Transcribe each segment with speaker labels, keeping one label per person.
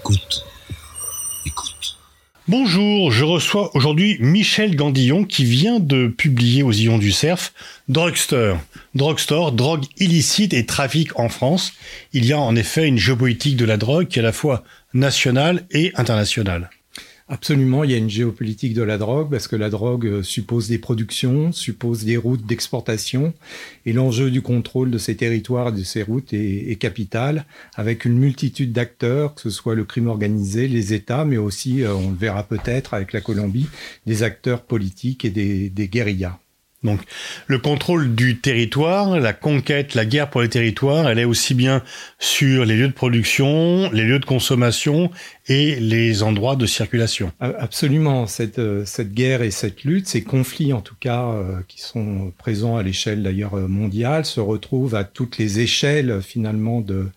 Speaker 1: Écoute. Écoute.
Speaker 2: Bonjour, je reçois aujourd'hui Michel Gandillon qui vient de publier aux Ions du Cerf Drugster. Drugstore, drogue illicite et trafic en France. Il y a en effet une géopolitique de la drogue qui est à la fois nationale et internationale.
Speaker 3: Absolument, il y a une géopolitique de la drogue parce que la drogue euh, suppose des productions, suppose des routes d'exportation et l'enjeu du contrôle de ces territoires et de ces routes est, capital avec une multitude d'acteurs, que ce soit le crime organisé, les États, mais aussi, euh, on le verra peut-être avec la Colombie, des acteurs politiques et des, des guérillas.
Speaker 2: Donc le contrôle du territoire, la conquête, la guerre pour les territoires, elle est aussi bien sur les lieux de production, les lieux de consommation et les endroits de circulation.
Speaker 3: Absolument, cette, euh, cette guerre et cette lutte, ces conflits en tout cas euh, qui sont présents à l'échelle d'ailleurs euh, mondiale, se retrouvent à toutes les échelles finalement de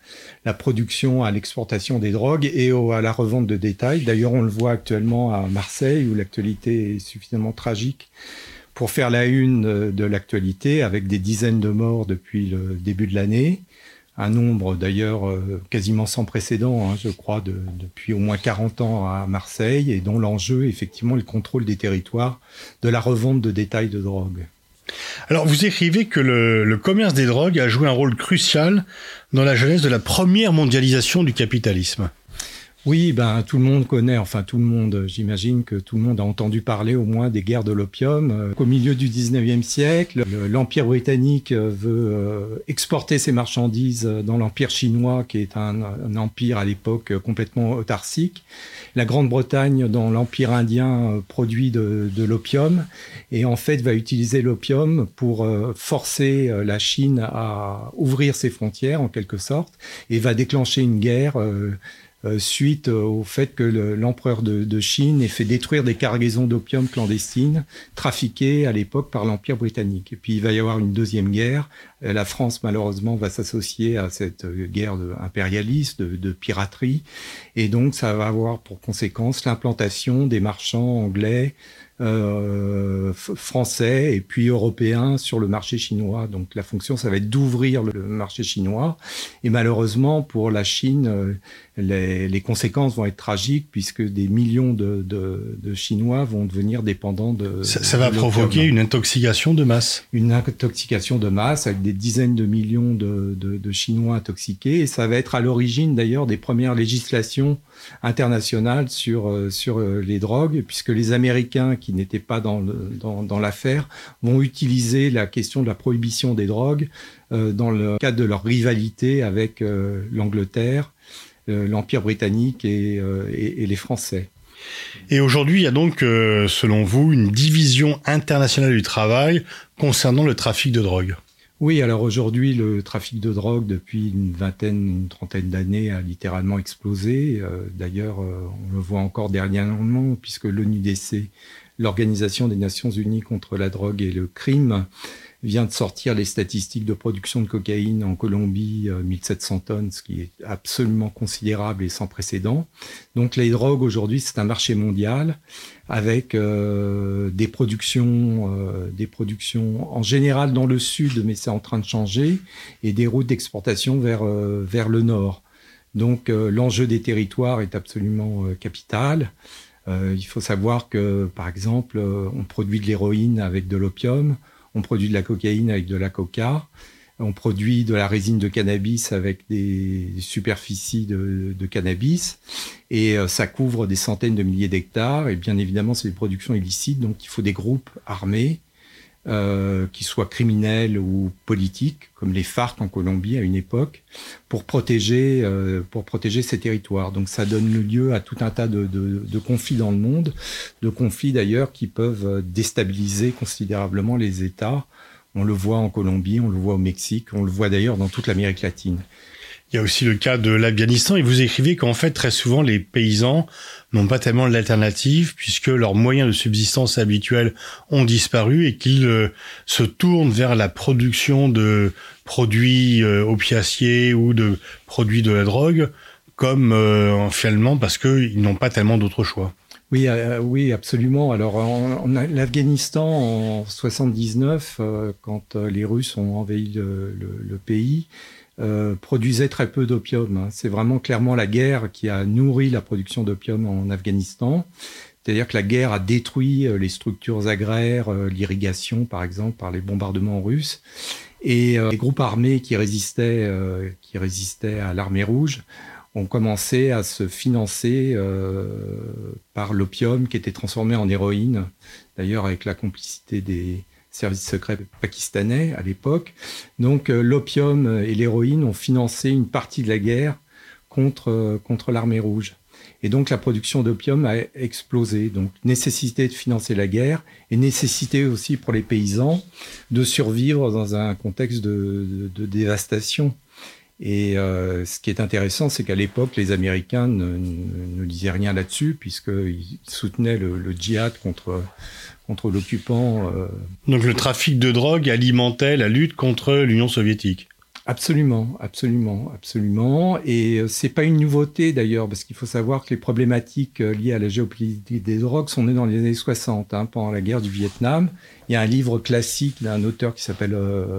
Speaker 3: la production à l'exportation des drogues et à la revente de détail. D'ailleurs on le voit actuellement à Marseille où l'actualité est suffisamment tragique pour faire la une de l'actualité avec des dizaines de morts depuis le début de l'année. Un nombre d'ailleurs euh, quasiment sans précédent, hein, je crois, depuis au moins 40 ans à Marseille, et dont l'enjeu, effectivement, est le contrôle des territoires de la revente de détails de drogue.
Speaker 2: Alors, vous écrivez que le, commerce des drogues a joué un rôle crucial dans la jeunesse de la première mondialisation du capitalisme.
Speaker 3: Oui, ben tout le monde connaît, enfin tout le monde, j'imagine que tout le monde a entendu parler au moins des guerres de l'opium. Euh, au milieu du 19e siècle, l'Empire britannique euh, veut euh, exporter ses marchandises dans l'Empire chinois, qui est un, empire à l'époque complètement autarcique. La Grande-Bretagne, dans l'Empire indien, produit de, l'opium et en fait va utiliser l'opium pour forcer la Chine à ouvrir ses frontières en quelque sorte et va déclencher une guerre euh, suite euh, au fait que l'empereur de, Chine ait fait détruire des cargaisons d'opium clandestines trafiquées à l'époque par l'Empire britannique. Et puis il va y avoir une deuxième guerre. Euh, la France, malheureusement, va s'associer à cette guerre impérialiste, de, piraterie. Et donc ça va avoir pour conséquence l'implantation des marchands anglais, euh, français et puis européens sur le marché chinois. Donc la fonction, ça va être d'ouvrir le marché chinois. Et malheureusement, pour la Chine, euh, les, les, conséquences vont être tragiques puisque des millions de, de, de Chinois vont devenir dépendants de...
Speaker 2: Ça, ça va provoquer une intoxication de masse.
Speaker 3: Une intoxication de masse avec des dizaines de millions de, de Chinois intoxiqués. Et ça va être à l'origine d'ailleurs des premières législations internationales sur, euh, sur les drogues, puisque les Américains qui n'étaient pas dans, dans, l'affaire vont utiliser la question de la prohibition des drogues euh, dans le cadre de leur rivalité avec euh, l'Angleterre, euh, l'Empire britannique et, et, les Français.
Speaker 2: Et aujourd'hui, il y a donc, selon vous, une division internationale du travail concernant le trafic de drogue.
Speaker 3: Oui, alors aujourd'hui, le trafic de drogue, depuis une vingtaine, une trentaine d'années, a littéralement explosé. D'ailleurs, on le voit encore dernièrement, puisque l'ONUDC l'Organisation des Nations Unies contre la drogue et le crime vient de sortir les statistiques de production de cocaïne en Colombie, 1700 euh, tonnes, ce qui est absolument considérable et sans précédent. Donc les drogues aujourd'hui, c'est un marché mondial avec euh, des productions, euh, des productions en général dans le sud, mais c'est en train de changer, et des routes d'exportation vers vers le nord. Donc l'enjeu des territoires est absolument capital. Euh, il faut savoir que, par exemple, euh, on produit de l'héroïne avec de l'opium, on produit de la cocaïne avec de la coca, on produit de la résine de cannabis avec des superficies de, de cannabis, et euh, ça couvre des centaines de milliers d'hectares. Et bien évidemment, c'est des productions illicites, donc il faut des groupes armés euh, qui soient criminels ou politiques, comme les FARC en Colombie à une époque, pour protéger, euh, pour protéger ces territoires. Donc ça donne lieu à tout un tas de, de, de conflits dans le monde, de conflits d'ailleurs qui peuvent déstabiliser considérablement les États. On le voit en Colombie, on le voit au Mexique, on le voit d'ailleurs dans toute l'Amérique latine.
Speaker 2: Il y a aussi le cas de l'Afghanistan et vous écrivez qu'en fait très souvent les paysans n'ont pas tellement d'alternative puisque leurs moyens de subsistance habituels ont disparu et qu'ils euh, se tournent vers la production de produits euh, opiaciés ou de produits de la drogue comme euh, finalement parce qu'ils n'ont pas tellement d'autres choix.
Speaker 3: Oui, oui, absolument. Alors, l'Afghanistan en 79, quand les Russes ont envahi le pays, euh, produisait très peu d'opium. Hein. C'est vraiment clairement la guerre qui a nourri la production d'opium en Afghanistan. C'est-à-dire que la guerre a détruit euh, les structures agraires, euh, l'irrigation par exemple, par les bombardements russes. Et les groupes armés qui résistaient, qui résistaient à l'armée rouge ont commencé à se financer par l'opium qui était transformé en héroïne, d'ailleurs avec la complicité des, service secret pakistanais à l'époque. Donc euh, l'opium et l'héroïne ont financé une partie de la guerre contre, euh, contre l'armée rouge. Et donc la production d'opium a explosé. Donc nécessité de financer la guerre et nécessité aussi pour les paysans de survivre dans un contexte de, dévastation. Et euh, ce qui est intéressant, c'est qu'à l'époque, les Américains ne, ne, disaient rien là-dessus, puisqu'ils soutenaient le, le, djihad contre, contre l'occupant.
Speaker 2: Euh, Donc le trafic de drogue alimentait la lutte contre l'Union soviétique.
Speaker 3: Absolument, absolument, absolument. Et euh, c'est pas une nouveauté d'ailleurs, parce qu'il faut savoir que les problématiques euh, liées à la géopolitique des drogues sont nées dans les années 60, hein, pendant la guerre du Vietnam. Il y a un livre classique d'un auteur qui s'appelle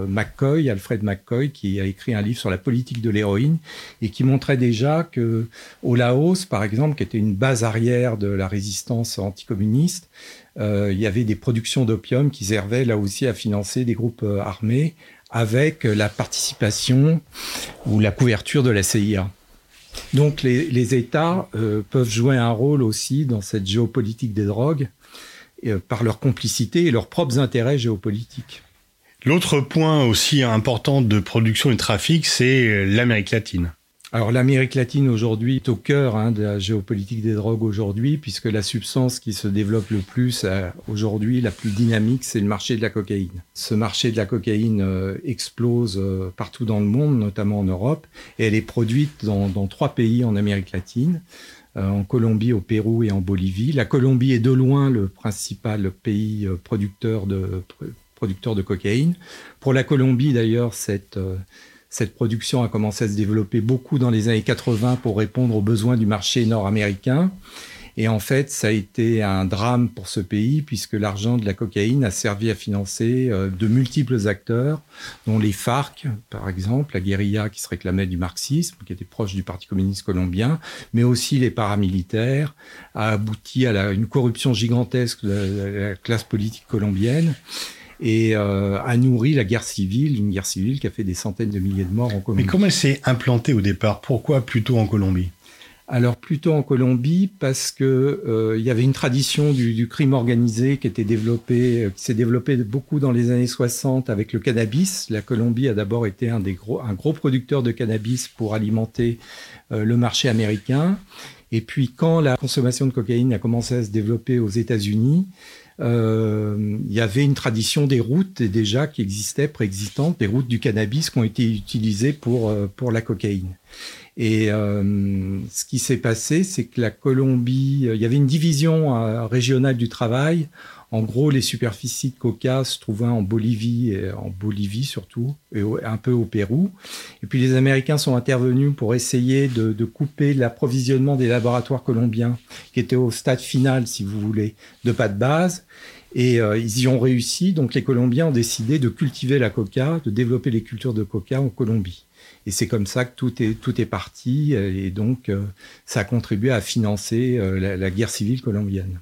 Speaker 3: McCoy, Alfred McCoy, qui a écrit un livre sur la politique de l'héroïne et qui montrait déjà que au Laos, par exemple, qui était une base arrière de la résistance anticommuniste, euh, il y avait des productions d'opium qui servaient là aussi à financer des groupes euh, armés avec la participation ou la couverture de la CIA. Donc les, États euh, peuvent jouer un rôle aussi dans cette géopolitique des drogues par leur complicité et leurs propres intérêts géopolitiques.
Speaker 2: L'autre point aussi important de production et de trafic, c'est l'Amérique latine.
Speaker 3: Alors l'Amérique latine aujourd'hui est au cœur hein, de la géopolitique des drogues aujourd'hui, puisque la substance qui se développe le plus euh, aujourd'hui, la plus dynamique, c'est le marché de la cocaïne. Ce marché de la cocaïne euh, explose euh, partout dans le monde, notamment en Europe, et elle est produite dans, trois pays en Amérique latine en Colombie, au Pérou et en Bolivie. La Colombie est de loin le principal pays producteur de, producteur de cocaïne. Pour la Colombie, d'ailleurs, cette, cette production a commencé à se développer beaucoup dans les années 80 pour répondre aux besoins du marché nord-américain. Et en fait, ça a été un drame pour ce pays puisque l'argent de la cocaïne a servi à financer euh, de multiples acteurs, dont les FARC, par exemple, la guérilla qui se réclamait du marxisme, qui était proche du Parti communiste colombien, mais aussi les paramilitaires, a abouti à une corruption gigantesque de la classe politique colombienne et euh, a nourri la guerre civile, une guerre civile qui a fait des centaines de milliers de morts en Colombie.
Speaker 2: Mais comment elle s'est implantée au départ? Pourquoi plutôt en Colombie?
Speaker 3: Alors plutôt en Colombie parce que euh, il y avait une tradition du, crime organisé qui était développée, euh, qui s'est développée beaucoup dans les années 60 avec le cannabis. La Colombie a d'abord été un des gros, un gros producteur de cannabis pour alimenter le marché américain. Et puis quand la consommation de cocaïne a commencé à se développer aux États-Unis, euh, il y avait une tradition des routes déjà qui existaient, préexistantes, des routes du cannabis qui ont été utilisées pour, euh, pour la cocaïne. Et euh, ce qui s'est passé, c'est que la Colombie, il y avait une division régionale du travail en gros, les superficies de coca se trouvaient en Bolivie, en Bolivie surtout, et un peu au Pérou. Et puis les Américains sont intervenus pour essayer de, couper l'approvisionnement des laboratoires colombiens, qui étaient au stade final, si vous voulez, de pas de base. Et euh, ils y ont réussi. Donc les Colombiens ont décidé de cultiver la coca, de développer les cultures de coca en Colombie. Et c'est comme ça que tout est, tout est parti. Et donc, euh, ça a contribué à financer euh, la guerre civile colombienne.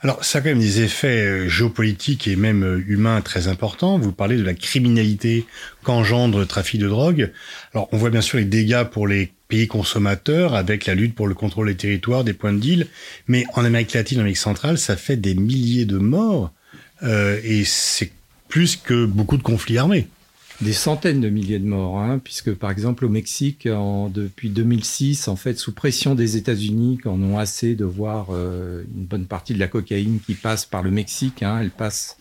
Speaker 2: Alors, ça a quand même des effets euh, géopolitiques et même euh, humains très importants. Vous parlez de la criminalité qu'engendre le trafic de drogue. Alors, on voit bien sûr les dégâts pour les pays consommateurs avec la lutte pour le contrôle des territoires, des points de deal. Mais en Amérique latine, en Amérique centrale, ça fait des milliers de morts. Euh, et c'est plus que beaucoup de conflits armés
Speaker 3: des centaines de milliers de morts, hein, puisque par exemple au Mexique, en, depuis 2006, en fait, sous pression des États-Unis, qui en ont assez de voir euh, une bonne partie de la cocaïne qui passe par le Mexique, hein, elle passe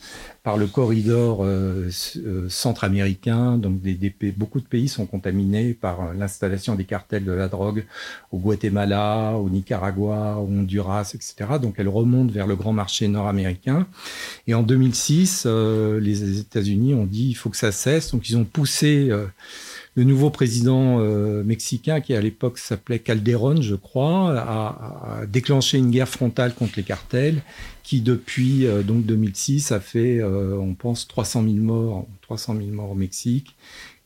Speaker 3: par le corridor euh, euh, centra-américain. Donc, des, beaucoup de pays sont contaminés par euh, l'installation des cartels de la drogue au Guatemala, au Nicaragua, au Honduras, etc. Donc, elle remonte vers le grand marché nord-américain. Et en 2006, les États-Unis ont dit il faut que ça cesse. Donc, ils ont poussé le nouveau président mexicain, qui à l'époque s'appelait Calderón, je crois, a, a, déclenché une guerre frontale contre les cartels qui depuis euh, donc 2006 a fait, euh, on pense, 300 000 morts, 300 000 morts au Mexique,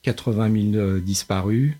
Speaker 3: 80 000 disparus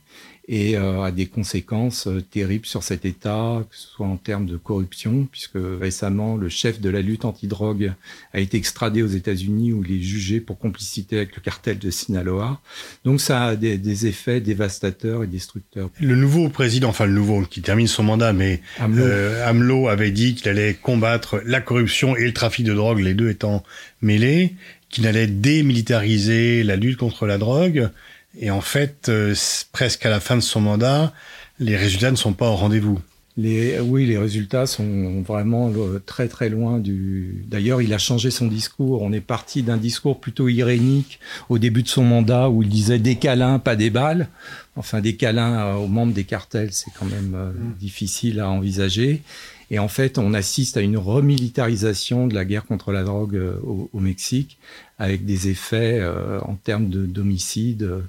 Speaker 3: et euh, a des conséquences euh, terribles sur cet État, que ce soit en termes de corruption, puisque récemment le chef de la lutte anti-drogue a été extradé aux États-Unis où il est jugé pour complicité avec le cartel de Sinaloa. Donc ça a des, effets dévastateurs et destructeurs.
Speaker 2: Le nouveau président, enfin le nouveau qui termine son mandat, mais AMLO, euh, AMLO avait dit qu'il allait combattre la corruption et le trafic de drogue, les deux étant mêlés, qu'il allait démilitariser la lutte contre la drogue. Et en fait, euh, presque à la fin de son mandat, les résultats ne sont pas au rendez-vous.
Speaker 3: Les, oui, les résultats sont vraiment euh, très très loin du. D'ailleurs, il a changé son discours. On est parti d'un discours plutôt irénique au début de son mandat où il disait des câlins, pas des balles. Enfin, des câlins euh, aux membres des cartels, c'est quand même mm. difficile à envisager. Et en fait, on assiste à une remilitarisation de la guerre contre la drogue au, Mexique, avec des effets euh, en termes d'homicide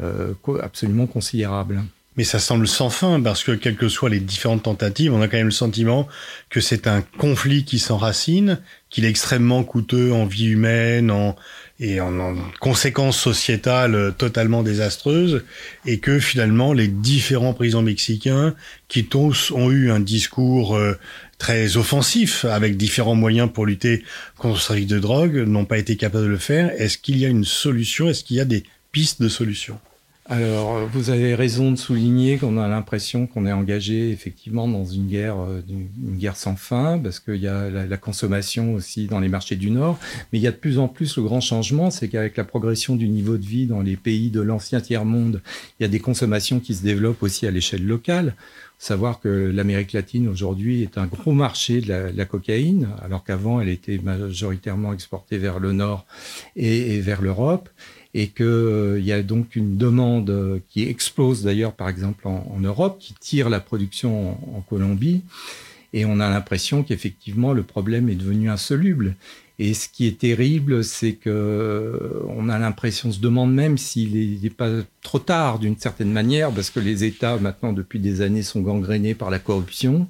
Speaker 3: euh, absolument considérables.
Speaker 2: Mais ça semble sans fin parce que quelles que soient les différentes tentatives, on a quand même le sentiment que c'est un conflit qui s'enracine, qu'il est extrêmement coûteux en vie humaine, en et en, en, conséquences sociétales totalement désastreuses, et que finalement les différents présidents mexicains, qui tous ont eu un discours euh, très offensif, avec différents moyens pour lutter contre le trafic de drogue, n'ont pas été capables de le faire. Est-ce qu'il y a une solution? Est-ce qu'il y a des pistes de solutions
Speaker 3: alors, vous avez raison de souligner qu'on a l'impression qu'on est engagé effectivement dans une guerre, euh, une guerre sans fin, parce qu'il y a la, consommation aussi dans les marchés du Nord. Mais il y a de plus en plus le grand changement, c'est qu'avec la progression du niveau de vie dans les pays de l'ancien tiers-monde, il y a des consommations qui se développent aussi à l'échelle locale. Savoir que l'Amérique latine aujourd'hui est un gros marché de la, cocaïne, alors qu'avant elle était majoritairement exportée vers le Nord et vers l'Europe et qu'il euh, y a donc une demande euh, qui explose d'ailleurs par exemple en, Europe, qui tire la production en, Colombie, et on a l'impression qu'effectivement le problème est devenu insoluble. Et ce qui est terrible, c'est que euh, on a l'impression, on se demande même s'il n'est pas trop tard d'une certaine manière, parce que les États maintenant depuis des années sont gangrénés par la corruption.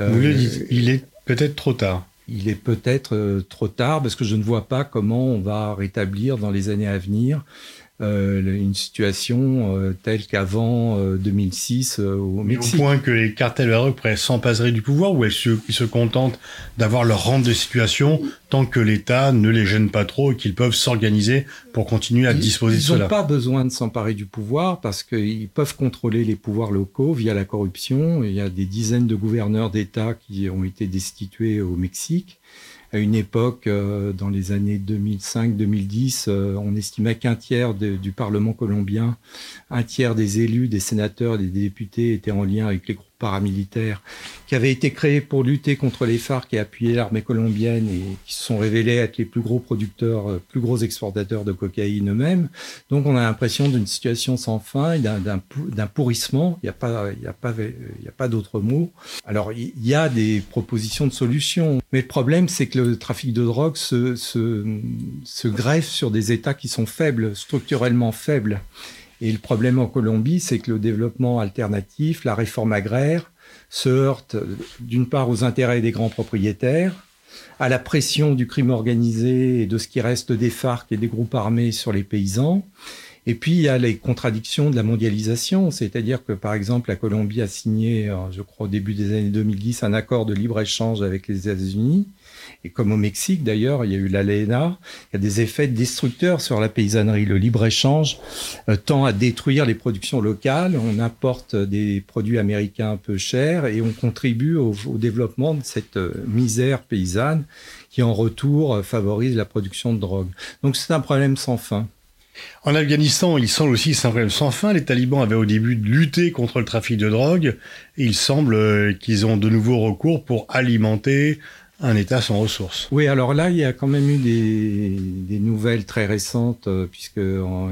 Speaker 2: Vous le dites, il est peut-être trop tard
Speaker 3: il est peut-être euh, trop tard parce que je ne vois pas comment on va rétablir dans les années à venir euh, une situation euh, telle qu'avant 2006 au Mexique.
Speaker 2: Au point que les cartels heureux pourraient s'empasser du pouvoir ou est-ce qu'ils se contentent d'avoir leur rente de situation tant que l'État ne les gêne pas trop et qu'ils peuvent s'organiser pour continuer à disposer
Speaker 3: de
Speaker 2: cela.
Speaker 3: Ils n'ont pas besoin de s'emparer du pouvoir parce qu'ils peuvent contrôler les pouvoirs locaux via la corruption. Il y a des dizaines de gouverneurs d'État qui ont été destitués au Mexique à une époque, euh, dans les années 2005-2010, euh, on estimait qu'un tiers du Parlement colombien, un tiers des élus, des sénateurs, des députés étaient en lien avec les groupes paramilitaires qui avaient été créés pour lutter contre les FARC et appuyer l'armée colombienne et qui se sont révélés être les plus gros producteurs, euh, plus gros exportateurs de cocaïne eux-mêmes. Donc on a l'impression d'une situation sans fin, d'un pourrissement. Il n'y a pas, y a pas, il y a pas d'autre mot. Alors il y a des propositions de solutions, mais le problème c'est que le trafic de drogue se, se, se greffe sur des États qui sont faibles, structurellement faibles. Et le problème en Colombie, c'est que le développement alternatif, la réforme agraire, se heurte d'une part aux intérêts des grands propriétaires, à la pression du crime organisé et de ce qui reste des FARC et des groupes armés sur les paysans. Et puis, il y a les contradictions de la mondialisation, c'est-à-dire que, par exemple, la Colombie a signé, euh, je crois, au début des années 2010, un accord de libre-échange avec les États-Unis. Et comme au Mexique d'ailleurs, il y a eu l'ALENA, il y a des effets destructeurs sur la paysannerie. Le libre-échange euh, tend à détruire les productions locales, on importe des produits américains un peu chers et on contribue au, développement de cette euh, misère paysanne qui en retour euh, favorise la production de drogue. Donc c'est un problème sans fin.
Speaker 2: En Afghanistan, il semble aussi c'est un problème sans fin. Les talibans avaient au début lutté contre le trafic de drogue il semble qu'ils ont de nouveaux recours pour alimenter un État sans ressources.
Speaker 3: Oui, alors là, il y a quand même eu des, nouvelles très récentes, euh, puisque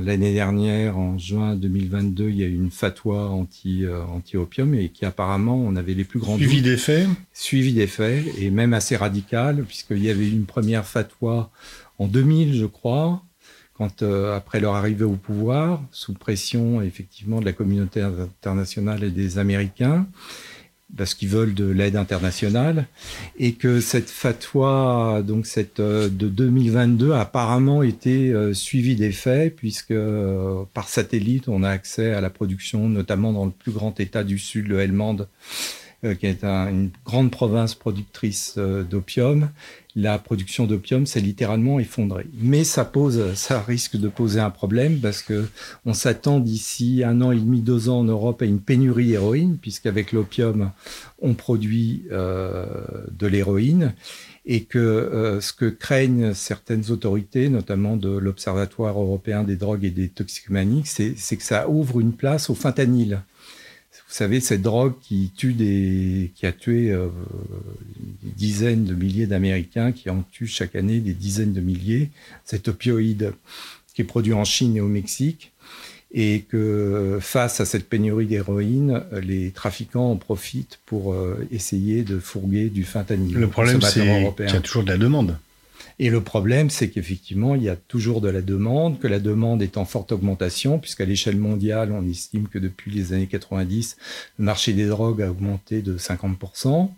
Speaker 3: l'année dernière, en juin 2022, il y a eu une fatwa anti, euh, anti-opium et qui apparemment, on avait les plus grands
Speaker 2: Suivi des faits.
Speaker 3: Suivi des faits, et même assez radical, puisqu'il y avait eu une première fatwa en 2000, je crois, quand, euh, après leur arrivée au pouvoir, sous pression effectivement de la communauté internationale et des Américains, parce qu'ils veulent de l'aide internationale, et que cette fatwa, donc cette de 2022, a apparemment été suivie des faits, puisque par satellite, on a accès à la production, notamment dans le plus grand État du Sud, le Helmand, qui est une grande province productrice d'opium, la production d'opium s'est littéralement effondrée. Mais ça pose, ça risque de poser un problème parce que on s'attend d'ici un an et demi, deux ans en Europe à une pénurie d'héroïne, puisqu'avec l'opium, on produit euh, de l'héroïne et que euh, ce que craignent certaines autorités, notamment de l'Observatoire européen des drogues et des toxicomanies, c'est que ça ouvre une place au fentanyl. Vous savez, cette drogue qui tue des, qui a tué euh, des dizaines de milliers d'Américains, qui en tue chaque année des dizaines de milliers, cet opioïde qui est produit en Chine et au Mexique, et que face à cette pénurie d'héroïne, les trafiquants en profitent pour euh, essayer de fourguer du fentanyl.
Speaker 2: Le problème, c'est qu'il y a toujours de la demande.
Speaker 3: Et le problème, c'est qu'effectivement, il y a toujours de la demande, que la demande est en forte augmentation, puisqu'à l'échelle mondiale, on estime que depuis les années 90, le marché des drogues a augmenté de 50%.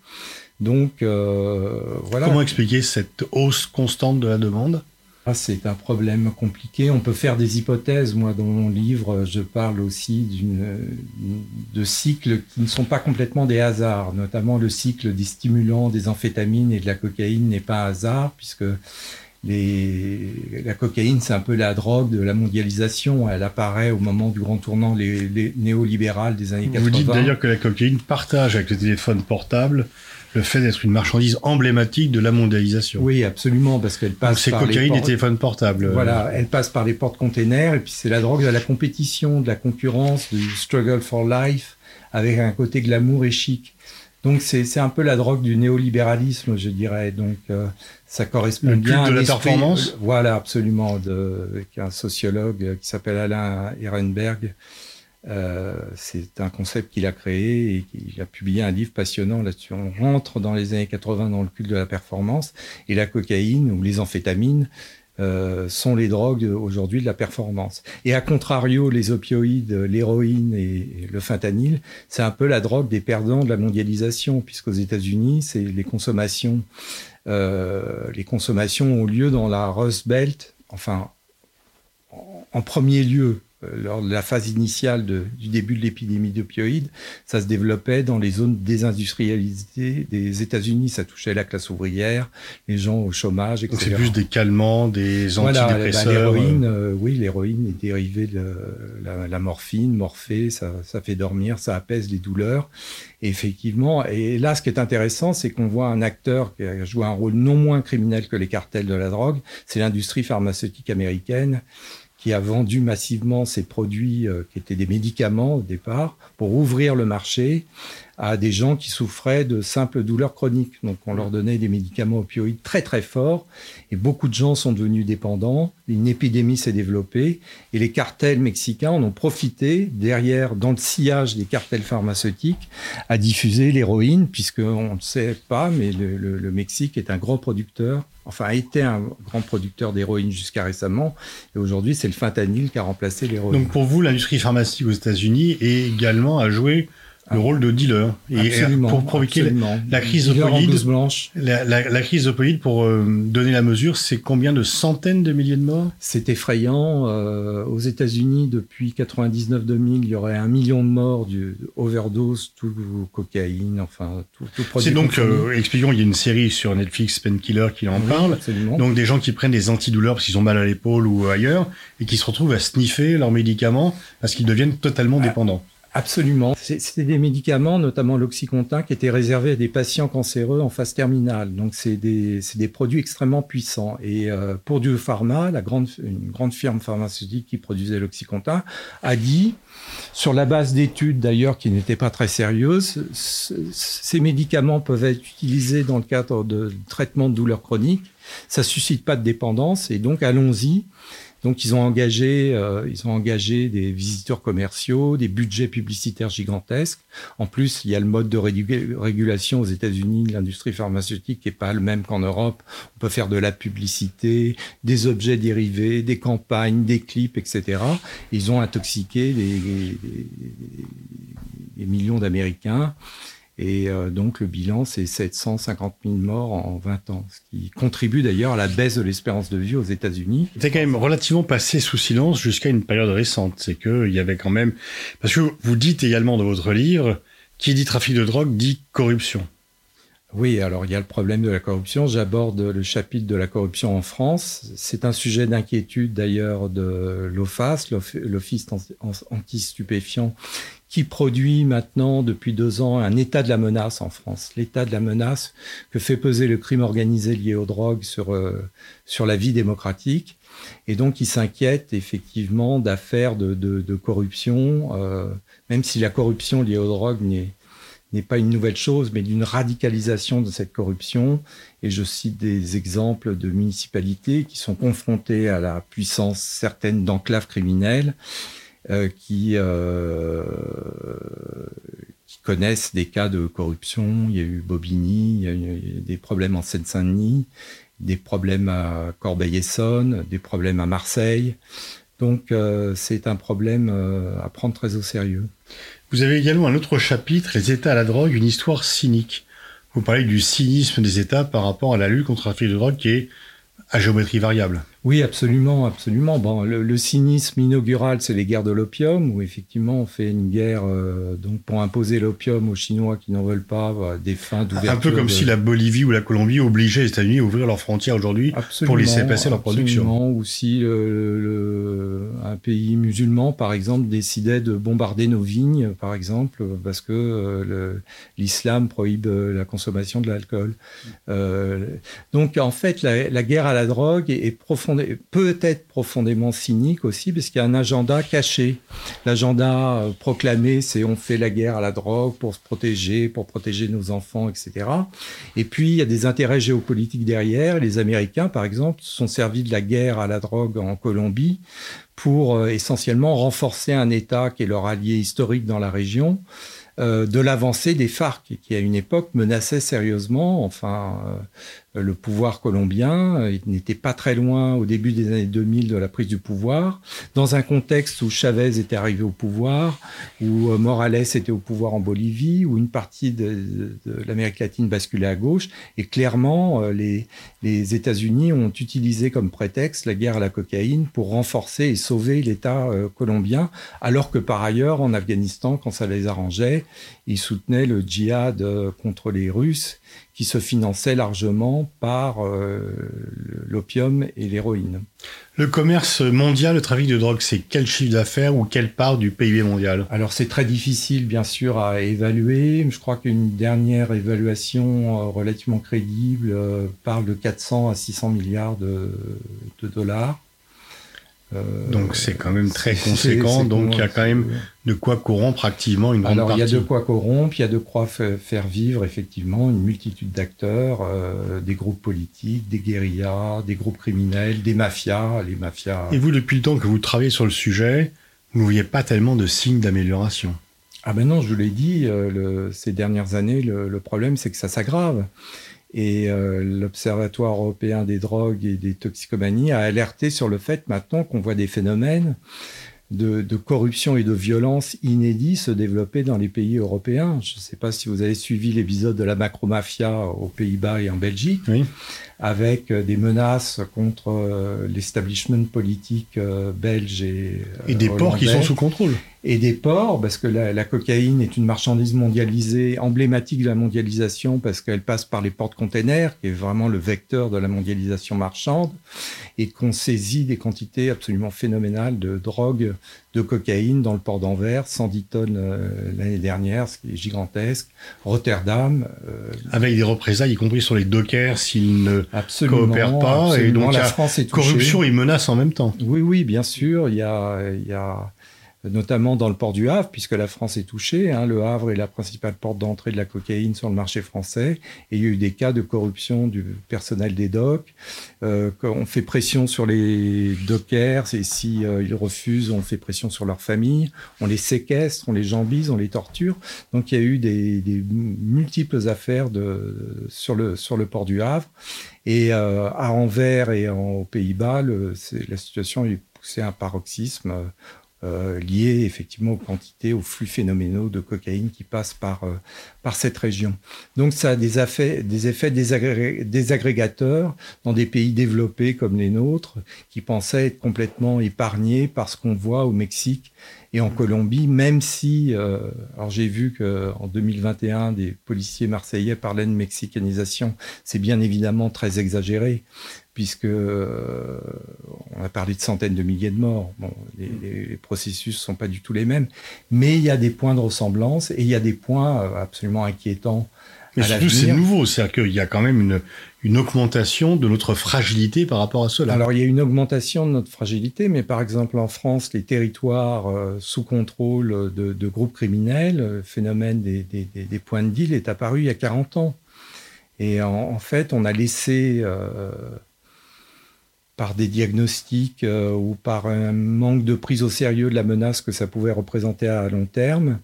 Speaker 3: Donc, euh, voilà.
Speaker 2: Comment expliquer cette hausse constante de la demande?
Speaker 3: C'est un problème compliqué. On peut faire des hypothèses. Moi, dans mon livre, je parle aussi de cycles qui ne sont pas complètement des hasards, notamment le cycle des stimulants, des amphétamines et de la cocaïne n'est pas un hasard, puisque la cocaïne, c'est un peu la drogue de la mondialisation. Elle apparaît au moment du grand tournant les, néolibéral des années 80.
Speaker 2: Vous dites d'ailleurs que la cocaïne partage avec le téléphone portable le fait d'être une marchandise emblématique de la mondialisation.
Speaker 3: Oui, absolument, parce qu'elle passe
Speaker 2: c'est cocaïne et téléphone portable.
Speaker 3: Voilà, elle passe par les portes containers, et puis c'est la drogue de la compétition, de la concurrence, du struggle for life, avec un côté glamour et chic. Donc c'est un peu la drogue du néolibéralisme, je dirais. Donc euh, ça correspond bien
Speaker 2: à la performance?
Speaker 3: Euh, voilà, absolument, de, avec un sociologue qui s'appelle Alain Ehrenberg, euh, c'est un concept qu'il a créé et qu'il a publié un livre passionnant là-dessus. On rentre dans les années 80 dans le culte de la performance et la cocaïne ou les amphétamines euh, sont les drogues aujourd'hui de la performance. Et à contrario, les opioïdes, l'héroïne et, le fentanyl, c'est un peu la drogue des perdants de la mondialisation, puisqu'aux États-Unis, c'est les consommations, euh, les consommations ont lieu dans la Rust Belt, enfin en premier lieu lors de la phase initiale du début de l'épidémie d'opioïdes, ça se développait dans les zones désindustrialisées des États-Unis. Ça touchait la classe ouvrière, les gens au chômage, etc.
Speaker 2: c'est plus des calmants, des antidépresseurs.
Speaker 3: Voilà, l'héroïne, euh, oui, l'héroïne est dérivée de la, morphine, morphée, ça, ça, fait dormir, ça apaise les douleurs. Et effectivement, et là, ce qui est intéressant, c'est qu'on voit un acteur qui a joué un rôle non moins criminel que les cartels de la drogue, c'est l'industrie pharmaceutique américaine qui a vendu massivement ses produits euh, qui étaient des médicaments au départ pour ouvrir le marché à des gens qui souffraient de simples douleurs chroniques. Donc on leur donnait des médicaments opioïdes très très forts et beaucoup de gens sont devenus dépendants. Une épidémie s'est développée et les cartels mexicains en ont profité derrière, dans le sillage des cartels pharmaceutiques, à diffuser l'héroïne puisqu'on ne sait pas, mais le, le Mexique est un grand producteur enfin a été un grand producteur d'héroïne jusqu'à récemment, et aujourd'hui c'est le fentanyl qui a remplacé l'héroïne.
Speaker 2: Donc pour vous, l'industrie pharmaceutique aux États-Unis est également à jouer le rôle de dealer.
Speaker 3: Et
Speaker 2: pour provoquer la crise blanche. La, la, crise opioïde, pour euh, donner la mesure, c'est combien de centaines de milliers de morts?
Speaker 3: C'est effrayant. Euh, aux États-Unis, depuis 99-2000, il y aurait un million de morts du overdose, tout cocaïne, enfin tout, tout produit.
Speaker 2: C'est donc, euh, expliquons, il y a une série sur Netflix, Painkiller, qui en parle. Donc des gens qui prennent des antidouleurs parce qu'ils ont mal à l'épaule ou ailleurs et qui se retrouvent à sniffer leurs médicaments parce qu'ils deviennent totalement ah, dépendants.
Speaker 3: Absolument. C'était des médicaments, notamment l'oxycontin, qui étaient réservés à des patients cancéreux en phase terminale. Donc, c'est des, des, produits extrêmement puissants. Et euh, pour du pharma, la grande, une grande firme pharmaceutique qui produisait l'oxycontin, a dit, sur la base d'études d'ailleurs qui n'étaient pas très sérieuses, ces médicaments peuvent être utilisés dans le cadre de traitement de douleurs chroniques. Ça suscite pas de dépendance et donc allons-y. Donc ils ont engagé, euh, ils ont engagé des visiteurs commerciaux, des budgets publicitaires gigantesques. En plus, il y a le mode de régulation aux États-Unis de l'industrie pharmaceutique qui est pas le même qu'en Europe. On peut faire de la publicité, des objets dérivés, des campagnes, des clips, etc. Ils ont intoxiqué des, des millions d'Américains. Et euh, donc le bilan, c'est 750 000 morts en 20 ans, ce qui contribue d'ailleurs à la baisse de l'espérance de vie aux États-Unis.
Speaker 2: C'était quand même relativement passé sous silence jusqu'à une période récente. C'est qu'il y avait quand même... Parce que vous dites également dans votre livre, qui dit trafic de drogue dit corruption.
Speaker 3: Oui, alors il y a le problème de la corruption. J'aborde le chapitre de la corruption en France. C'est un sujet d'inquiétude d'ailleurs de l'OFAS, l'Office anti-stupéfiant, qui produit maintenant depuis deux ans un état de la menace en France. L'état de la menace que fait peser le crime organisé lié aux drogues sur, euh, sur la vie démocratique. Et donc, il s'inquiète effectivement d'affaires de, de, corruption, euh, même si la corruption liée aux drogues n'est n'est pas une nouvelle chose, mais d'une radicalisation de cette corruption. Et je cite des exemples de municipalités qui sont confrontées à la puissance certaine d'enclaves criminelles qui, euh, qui connaissent des cas de corruption. Il y a eu Bobigny, il y a eu des problèmes en Seine-Saint-Denis, des problèmes à Corbeil-Essonne, des problèmes à Marseille. Donc euh, c'est un problème à prendre très au sérieux.
Speaker 2: Vous avez également un autre chapitre, les États à la drogue, une histoire cynique. Vous parlez du cynisme des États par rapport à la lutte contre la trafic de drogue qui est à géométrie variable.
Speaker 3: Oui, absolument, absolument. Bon, le, cynisme inaugural, c'est les guerres de l'opium, où effectivement on fait une guerre euh, donc pour imposer l'opium aux Chinois qui n'en veulent pas, des fins d'ouverture.
Speaker 2: Un peu comme si la Bolivie ou la Colombie obligeaient les États-Unis à ouvrir leurs frontières aujourd'hui pour laisser passer leur production.
Speaker 3: Ou si le, un pays musulman, par exemple, décidait de bombarder nos vignes, par exemple, parce que euh, l'islam prohibe euh, la consommation de l'alcool. donc en fait, la, la, guerre à la drogue est, est profonde peut-être profondément cynique aussi, parce qu'il y a un agenda caché. L'agenda euh, proclamé, c'est on fait la guerre à la drogue pour se protéger, pour protéger nos enfants, etc. Et puis, il y a des intérêts géopolitiques derrière. Les Américains, par exemple, se sont servis de la guerre à la drogue en Colombie pour euh, essentiellement renforcer un État qui est leur allié historique dans la région. Euh, de l'avancée des FARC, qui à une époque menaçait sérieusement, enfin, le pouvoir colombien. Euh, n'était pas très loin au début des années 2000 de la prise du pouvoir, dans un contexte où Chavez était arrivé au pouvoir, où euh, Morales était au pouvoir en Bolivie, où une partie de, l'Amérique latine basculait à gauche. Et clairement, euh, les États-Unis ont utilisé comme prétexte la guerre à la cocaïne pour renforcer et sauver l'État colombien, alors que par ailleurs, en Afghanistan, quand ça les arrangeait, ils soutenaient le djihad contre les Russes qui se finançait largement par euh, l'opium et l'héroïne.
Speaker 2: Le commerce mondial, le trafic de drogue, c'est quel chiffre d'affaires ou quelle part du PIB mondial?
Speaker 3: Alors c'est très difficile bien sûr à évaluer. Je crois qu'une dernière évaluation euh, relativement crédible euh, parle de 400 à 600 milliards de dollars.
Speaker 2: Euh, donc c'est quand même très conséquent. donc il y a quand même de quoi corrompre activement une grande
Speaker 3: Alors
Speaker 2: il
Speaker 3: y a de quoi corrompre, il y a de quoi faire vivre effectivement une multitude d'acteurs, euh, des groupes politiques, des guérillas, des groupes criminels, des mafias, les mafias.
Speaker 2: Et vous, depuis le temps que vous travaillez sur le sujet, vous ne voyez pas tellement de signes d'amélioration
Speaker 3: Ah ben non, je vous l'ai dit, euh, ces dernières années, le problème c'est que ça s'aggrave. Et euh, l'Observatoire européen des drogues et des toxicomanies a alerté sur le fait maintenant qu'on voit des phénomènes de, de, corruption et de violence inédits se développer dans les pays européens. Je ne sais pas si vous avez suivi l'épisode de la macromafia aux Pays-Bas et en Belgique. Oui avec euh, des menaces contre euh, l'establishment politique belge et
Speaker 2: et des ports qui sont sous contrôle
Speaker 3: et des ports parce que la, la, cocaïne est une marchandise mondialisée emblématique de la mondialisation parce qu'elle passe par les ports containers qui est vraiment le vecteur de la mondialisation marchande et qu'on saisit des quantités absolument phénoménales de drogue de cocaïne dans le port d'Anvers, 110 tonnes l'année dernière, ce qui est gigantesque. Rotterdam.
Speaker 2: Avec des représailles, y compris sur les dockers, s'ils ne coopèrent pas. Et donc, la France est corruption et menace en même temps.
Speaker 3: Oui, oui, bien sûr. Il y a, il y a notamment dans le port du Havre, puisque la France est touchée. Hein, le Havre est la principale porte d'entrée de la cocaïne sur le marché français. Il y a eu des cas de corruption du personnel des docks. Euh, on fait pression sur les dockers et si euh, ils refusent, on fait pression sur leur famille. On les séquestre, on les jambise, on les torture. Donc il y a eu des, multiples affaires sur, le, port du Havre. Et euh, à Anvers et aux Pays-Bas, la situation est poussée à un paroxysme euh, liées effectivement aux quantités, aux flux phénoménaux de cocaïne qui passent par, euh, par cette région. Donc ça a des effets, des effets désagrégateurs dans des pays développés comme les nôtres, qui pensaient être complètement épargnés par ce qu'on voit au Mexique et en Colombie, même si, euh, alors j'ai vu qu'en 2021, des policiers marseillais parlaient de mexicanisation, c'est bien évidemment très exagéré, puisque euh, on a parlé de centaines de milliers de morts. Bon, les, les processus sont pas du tout les mêmes, mais il y a des points de ressemblance et il y a des points euh, absolument inquiétants
Speaker 2: mais surtout, c'est nouveau. C'est-à-dire qu'il y a quand même une, une augmentation de notre fragilité par rapport à cela.
Speaker 3: Alors, il y a une augmentation de notre fragilité, mais par exemple, en France, les territoires euh, sous contrôle de, de, groupes criminels, le phénomène des, des, des, points de deal est apparu il y a 40 ans. Et en, en fait, on a laissé, euh, par des diagnostics euh, ou par un manque de prise au sérieux de la menace que ça pouvait représenter à long terme,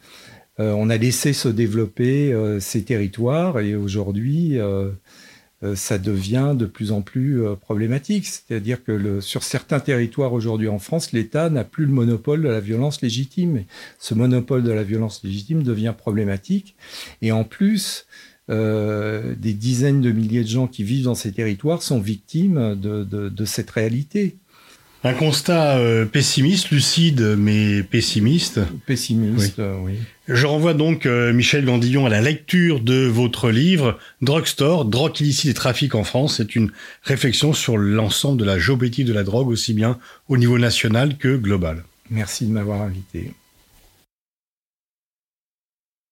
Speaker 3: euh, on a laissé se développer euh, ces territoires et aujourd'hui, ça devient de plus en plus problématique. C'est-à-dire que sur certains territoires aujourd'hui en France, l'État n'a plus le monopole de la violence légitime. Ce monopole de la violence légitime devient problématique. Et en plus, euh, des dizaines de milliers de gens qui vivent dans ces territoires sont victimes de, de, de cette réalité.
Speaker 2: Un constat euh, pessimiste, lucide, mais pessimiste.
Speaker 3: Pessimiste, oui. Euh, oui.
Speaker 2: Je renvoie donc euh, Michel Gandillon à la lecture de votre livre Drugstore, drogue illicite et trafic en France. C'est une réflexion sur l'ensemble de la géopolitique de la drogue, aussi bien au niveau national que global.
Speaker 3: Merci de m'avoir invité.